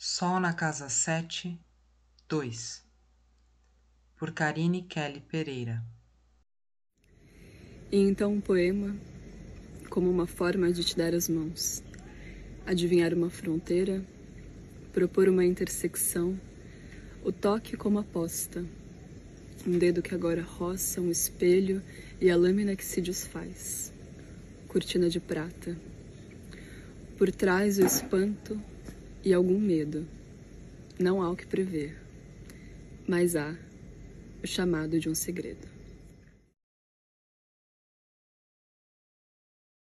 Sol na Casa Sete, dois. Por Karine Kelly Pereira. E então um poema, como uma forma de te dar as mãos, adivinhar uma fronteira, propor uma intersecção, o toque como aposta, um dedo que agora roça um espelho e a lâmina que se desfaz, cortina de prata, por trás o espanto e algum medo. Não há o que prever, mas há o chamado de um segredo.